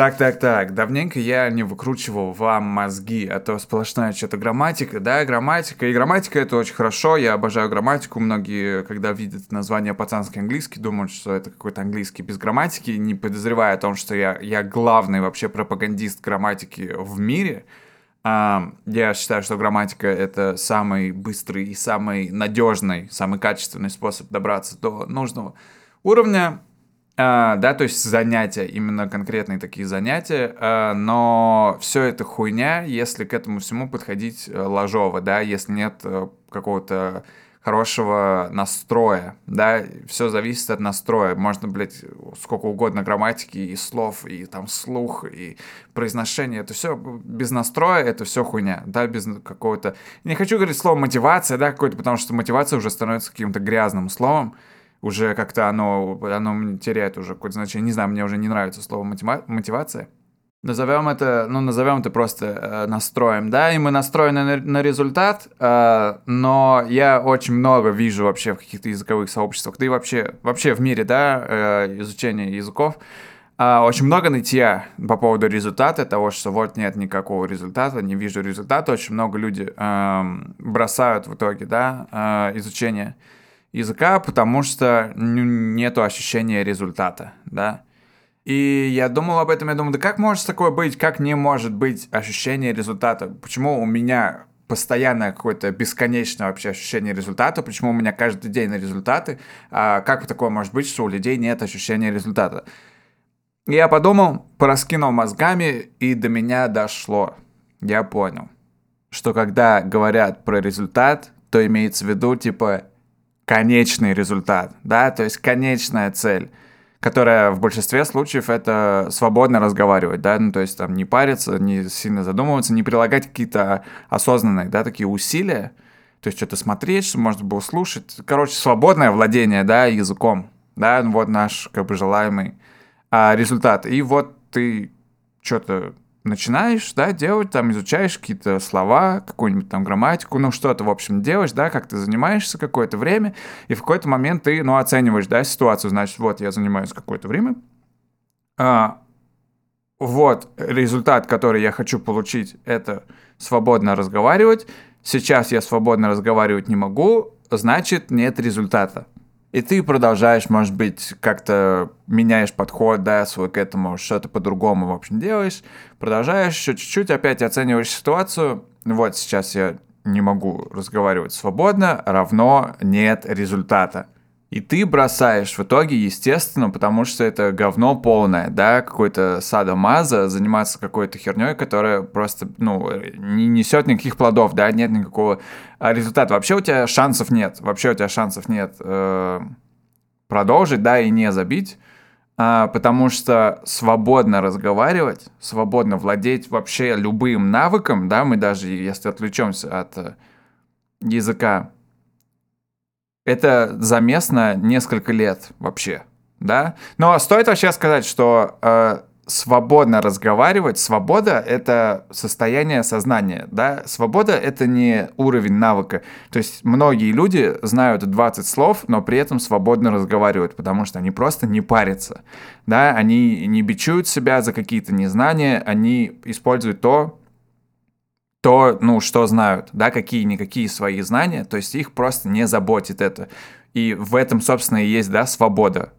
Так, так, так. Давненько я не выкручивал вам мозги, а то сплошная что-то грамматика. Да, грамматика. И грамматика это очень хорошо. Я обожаю грамматику. Многие, когда видят название пацанский английский, думают, что это какой-то английский без грамматики, не подозревая о том, что я, я главный вообще пропагандист грамматики в мире. А, я считаю, что грамматика это самый быстрый и самый надежный, самый качественный способ добраться до нужного уровня а, да, то есть занятия, именно конкретные такие занятия, а, но все это хуйня, если к этому всему подходить э, ложово, да, если нет э, какого-то хорошего настроя, да, все зависит от настроя. Можно, блядь, сколько угодно грамматики и слов, и там слух, и произношение, это все без настроя, это все хуйня, да, без какого-то... Не хочу говорить слово мотивация, да, какой-то, потому что мотивация уже становится каким-то грязным словом, уже как-то оно, оно теряет уже какое-то значение. Не знаю, мне уже не нравится слово мотива- мотивация. Назовем это, ну, назовем это просто э, настроем, да, и мы настроены на, на результат, э, но я очень много вижу вообще в каких-то языковых сообществах, да и вообще, вообще в мире, да, э, изучения языков, э, очень много нытья по поводу результата, того, что вот нет никакого результата, не вижу результата, очень много людей э, бросают в итоге, да, э, изучение языка, потому что ну, нету ощущения результата, да. И я думал об этом, я думал, да как может такое быть, как не может быть ощущение результата? Почему у меня постоянное какое-то бесконечное вообще ощущение результата, почему у меня каждый день на результаты, а как такое может быть, что у людей нет ощущения результата? Я подумал, пораскинул мозгами, и до меня дошло. Я понял, что когда говорят про результат, то имеется в виду, типа, конечный результат, да, то есть конечная цель, которая в большинстве случаев это свободно разговаривать, да, ну, то есть там не париться, не сильно задумываться, не прилагать какие-то осознанные, да, такие усилия, то есть что-то смотреть, что можно было слушать, короче, свободное владение, да, языком, да, ну, вот наш, как бы, желаемый а, результат, и вот ты что-то начинаешь, да, делать, там, изучаешь какие-то слова, какую-нибудь там грамматику, ну, что-то, в общем, делаешь, да, как ты занимаешься какое-то время, и в какой-то момент ты, ну, оцениваешь, да, ситуацию, значит, вот, я занимаюсь какое-то время, а, вот, результат, который я хочу получить, это свободно разговаривать, сейчас я свободно разговаривать не могу, значит, нет результата. И ты продолжаешь, может быть, как-то меняешь подход, да, свой к этому, что-то по-другому, в общем, делаешь, продолжаешь еще чуть-чуть, опять оцениваешь ситуацию. Вот сейчас я не могу разговаривать свободно, равно нет результата. И ты бросаешь в итоге, естественно, потому что это говно полное, да, какой-то садомаза, заниматься какой-то херней, которая просто, ну, не несет никаких плодов, да, нет никакого а, результата. Вообще у тебя шансов нет, вообще у тебя шансов нет э, продолжить, да, и не забить, э, потому что свободно разговаривать, свободно владеть вообще любым навыком, да, мы даже, если отвлечемся от э, языка, это замес на несколько лет вообще, да? Но стоит вообще сказать, что э, свободно разговаривать, свобода — это состояние сознания, да? Свобода — это не уровень навыка. То есть многие люди знают 20 слов, но при этом свободно разговаривают, потому что они просто не парятся, да? Они не бичуют себя за какие-то незнания, они используют то, то, ну, что знают, да, какие-никакие свои знания, то есть их просто не заботит это. И в этом, собственно, и есть, да, свобода.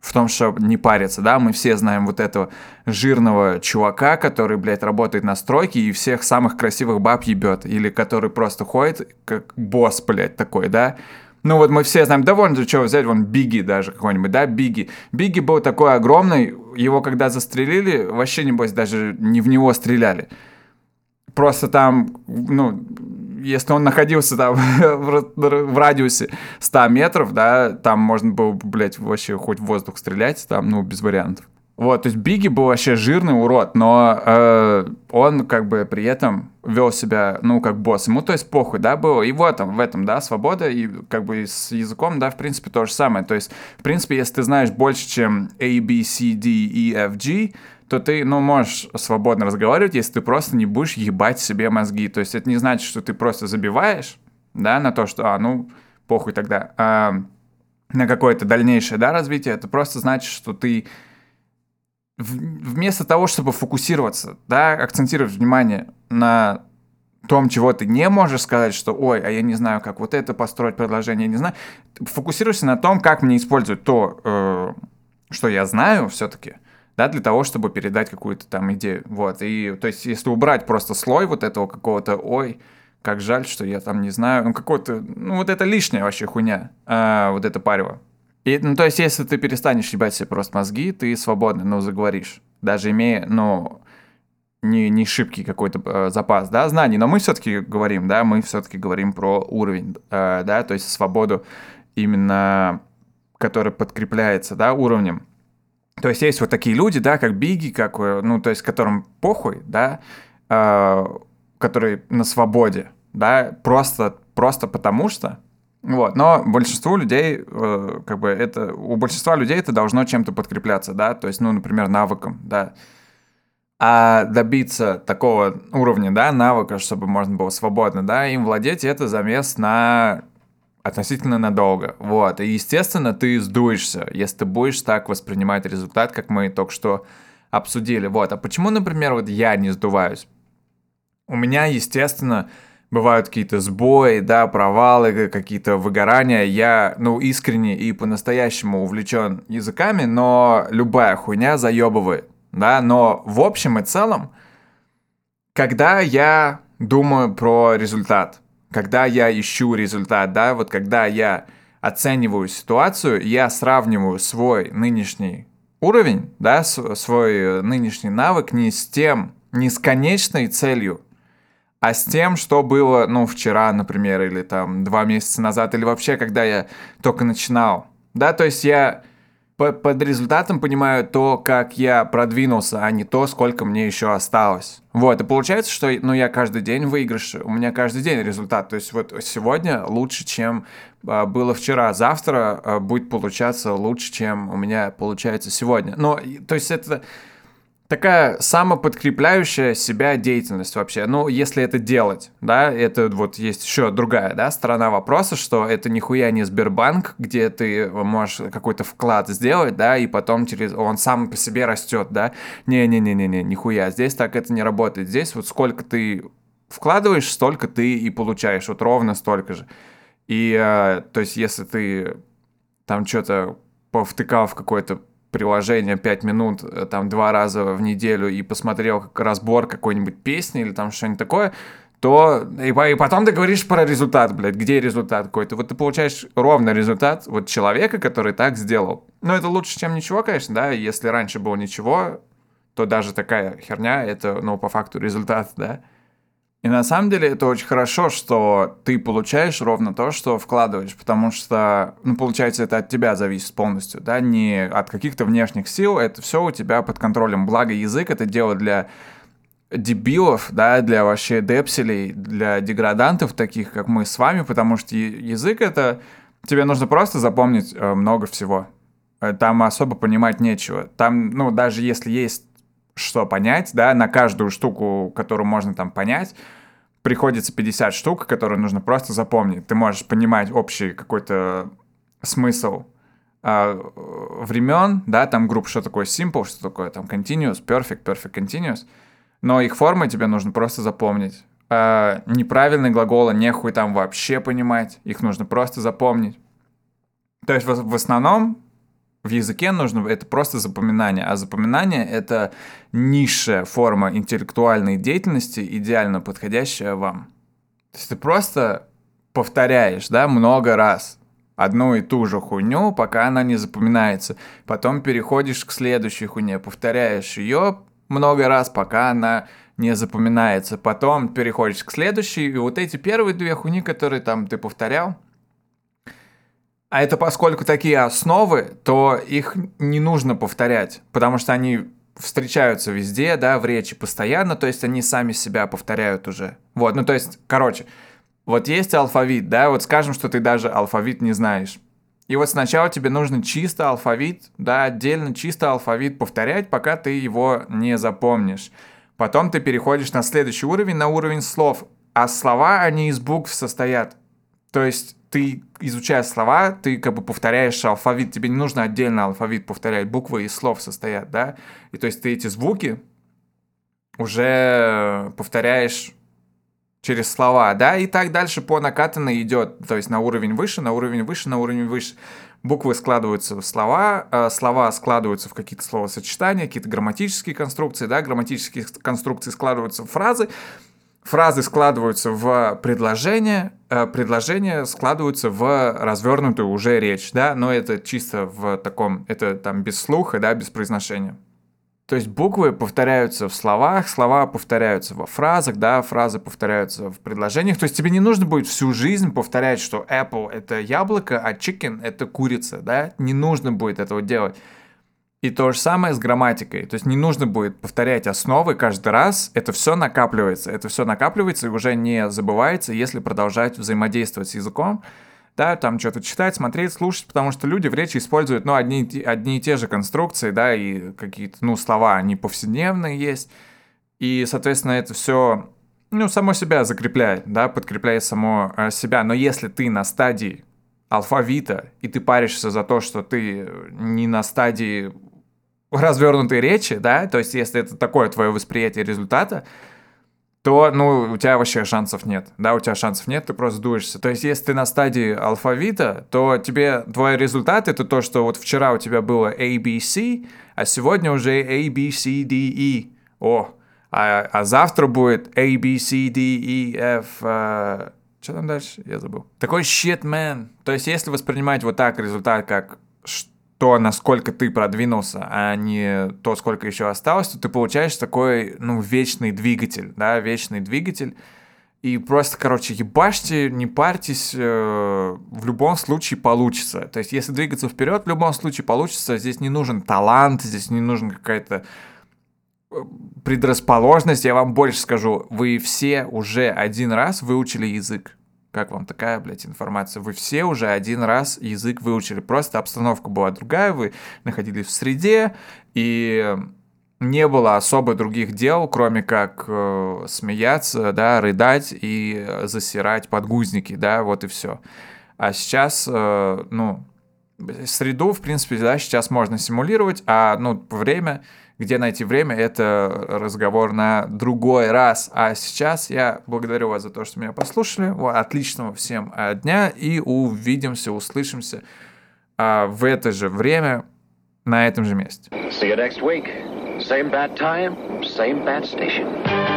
В том, что не париться, да, мы все знаем вот этого жирного чувака, который, блядь, работает на стройке и всех самых красивых баб ебет, или который просто ходит как босс, блядь, такой, да, ну вот мы все знаем, да вон, что взять, вон Биги даже какой-нибудь, да, Биги. Биги был такой огромный, его когда застрелили, вообще, небось, даже не в него стреляли просто там, ну, если он находился там в, радиусе 100 метров, да, там можно было, блядь, вообще хоть в воздух стрелять, там, ну, без вариантов. Вот, то есть Биги был вообще жирный урод, но э, он как бы при этом вел себя, ну, как босс. Ему, то есть, похуй, да, было. И вот там, в этом, да, свобода, и как бы с языком, да, в принципе, то же самое. То есть, в принципе, если ты знаешь больше, чем A, B, C, D, E, F, G, то ты, ну, можешь свободно разговаривать, если ты просто не будешь ебать себе мозги. То есть это не значит, что ты просто забиваешь, да, на то, что, а, ну, похуй тогда, а, на какое-то дальнейшее, да, развитие. Это просто значит, что ты вместо того, чтобы фокусироваться, да, акцентировать внимание на том, чего ты не можешь сказать, что, ой, а я не знаю, как вот это построить предложение, я не знаю, фокусируйся на том, как мне использовать то, э, что я знаю все-таки, да, для того, чтобы передать какую-то там идею, вот, и, то есть, если убрать просто слой вот этого какого-то, ой, как жаль, что я там не знаю, ну, какой-то, ну, вот это лишняя вообще хуйня, э, вот это парево. И, ну, то есть, если ты перестанешь ебать себе просто мозги, ты свободно, ну, заговоришь, даже имея, ну, не, не шибкий какой-то э, запас, да, знаний, но мы все-таки говорим, да, мы все-таки говорим про уровень, э, да, то есть свободу именно, который подкрепляется, да, уровнем. То есть есть вот такие люди, да, как Биги, как, э, ну, то есть которым похуй, да, э, которые на свободе, да, просто, просто потому что, вот, но большинству людей, э, как бы это, у большинства людей это должно чем-то подкрепляться, да, то есть, ну, например, навыком, да, а добиться такого уровня, да, навыка, чтобы можно было свободно, да, им владеть, это замес на относительно надолго. Вот. И, естественно, ты сдуешься, если ты будешь так воспринимать результат, как мы только что обсудили. Вот. А почему, например, вот я не сдуваюсь? У меня, естественно, бывают какие-то сбои, да, провалы, какие-то выгорания. Я, ну, искренне и по-настоящему увлечен языками, но любая хуйня заебывает да, но в общем и целом, когда я думаю про результат, когда я ищу результат, да, вот когда я оцениваю ситуацию, я сравниваю свой нынешний уровень, да, свой нынешний навык не с тем, не с конечной целью, а с тем, что было, ну, вчера, например, или там два месяца назад, или вообще, когда я только начинал. Да, то есть я под результатом понимаю то, как я продвинулся, а не то, сколько мне еще осталось. Вот, и получается, что ну, я каждый день выигрыш, у меня каждый день результат. То есть вот сегодня лучше, чем а, было вчера, завтра а, будет получаться лучше, чем у меня получается сегодня. Но, то есть это такая самоподкрепляющая себя деятельность вообще. Ну, если это делать, да, это вот есть еще другая, да, сторона вопроса, что это нихуя не Сбербанк, где ты можешь какой-то вклад сделать, да, и потом через он сам по себе растет, да. Не-не-не-не-не, нихуя. Здесь так это не работает. Здесь вот сколько ты вкладываешь, столько ты и получаешь, вот ровно столько же. И, э, то есть, если ты там что-то повтыкал в какой-то приложение 5 минут э, там два раза в неделю и посмотрел как разбор какой-нибудь песни или там что-нибудь такое, то и, и потом ты говоришь про результат, блядь, где результат какой-то. Вот ты получаешь ровно результат вот человека, который так сделал. Но это лучше, чем ничего, конечно, да, если раньше было ничего, то даже такая херня, это, ну, по факту результат, да. И на самом деле это очень хорошо, что ты получаешь ровно то, что вкладываешь, потому что, ну, получается, это от тебя зависит полностью, да, не от каких-то внешних сил, это все у тебя под контролем. Благо язык это дело для дебилов, да, для вообще депселей, для деградантов таких, как мы с вами, потому что язык это... Тебе нужно просто запомнить э, много всего. Э, там особо понимать нечего. Там, ну, даже если есть что понять, да, на каждую штуку, которую можно там понять, приходится 50 штук, которые нужно просто запомнить. Ты можешь понимать общий какой-то смысл э, времен, да, там группа, что такое simple, что такое там continuous, perfect, perfect continuous, но их формы тебе нужно просто запомнить. Э, неправильные глаголы нехуй там вообще понимать, их нужно просто запомнить. То есть в, в основном в языке нужно это просто запоминание, а запоминание это низшая форма интеллектуальной деятельности, идеально подходящая вам. То есть ты просто повторяешь, да, много раз одну и ту же хуйню, пока она не запоминается. Потом переходишь к следующей хуйне, повторяешь ее много раз, пока она не запоминается. Потом переходишь к следующей, и вот эти первые две хуйни, которые там ты повторял, а это поскольку такие основы, то их не нужно повторять, потому что они встречаются везде, да, в речи постоянно, то есть они сами себя повторяют уже. Вот, ну то есть, короче, вот есть алфавит, да, вот скажем, что ты даже алфавит не знаешь. И вот сначала тебе нужно чисто алфавит, да, отдельно чисто алфавит повторять, пока ты его не запомнишь. Потом ты переходишь на следующий уровень, на уровень слов. А слова, они из букв состоят. То есть ты, изучая слова, ты как бы повторяешь алфавит, тебе не нужно отдельно алфавит повторять, буквы из слов состоят, да, и то есть ты эти звуки уже повторяешь через слова, да, и так дальше по накатанной идет, то есть на уровень выше, на уровень выше, на уровень выше. Буквы складываются в слова, э, слова складываются в какие-то словосочетания, какие-то грамматические конструкции, да, грамматические конструкции складываются в фразы, фразы складываются в предложения, э, предложения складываются в развернутую уже речь, да, но это чисто в таком, это там без слуха, да, без произношения. То есть буквы повторяются в словах, слова повторяются во фразах, да, фразы повторяются в предложениях. То есть тебе не нужно будет всю жизнь повторять, что Apple — это яблоко, а chicken — это курица, да. Не нужно будет этого делать. И то же самое с грамматикой. То есть не нужно будет повторять основы каждый раз. Это все накапливается. Это все накапливается и уже не забывается, если продолжать взаимодействовать с языком да, там что-то читать, смотреть, слушать, потому что люди в речи используют, ну, одни, одни и те же конструкции, да, и какие-то, ну, слова, они повседневные есть, и, соответственно, это все, ну, само себя закрепляет, да, подкрепляет само э, себя, но если ты на стадии алфавита, и ты паришься за то, что ты не на стадии развернутой речи, да, то есть если это такое твое восприятие результата, то, ну, у тебя вообще шансов нет, да, у тебя шансов нет, ты просто дуешься. То есть, если ты на стадии алфавита, то тебе твой результат это то, что вот вчера у тебя было A, B, C, а сегодня уже A, B, C, D, E. О, а, а завтра будет A, B, C, D, E, F, uh, что там дальше? Я забыл. Такой shit, man. То есть, если воспринимать вот так результат, как то, насколько ты продвинулся, а не то, сколько еще осталось, то ты получаешь такой, ну, вечный двигатель, да, вечный двигатель. И просто, короче, ебашьте, не парьтесь, э, в любом случае получится. То есть, если двигаться вперед, в любом случае получится. Здесь не нужен талант, здесь не нужен какая-то э, предрасположенность. Я вам больше скажу, вы все уже один раз выучили язык. Как вам такая, блядь, информация? Вы все уже один раз язык выучили. Просто обстановка была другая, вы находились в среде, и не было особо других дел, кроме как э, смеяться, да, рыдать и засирать подгузники, да, вот и все. А сейчас, э, ну, среду, в принципе, да, сейчас можно симулировать, а, ну, время где найти время, это разговор на другой раз. А сейчас я благодарю вас за то, что меня послушали. Отличного всем а, дня и увидимся, услышимся а, в это же время на этом же месте. See you next week. Same bad time, same bad station.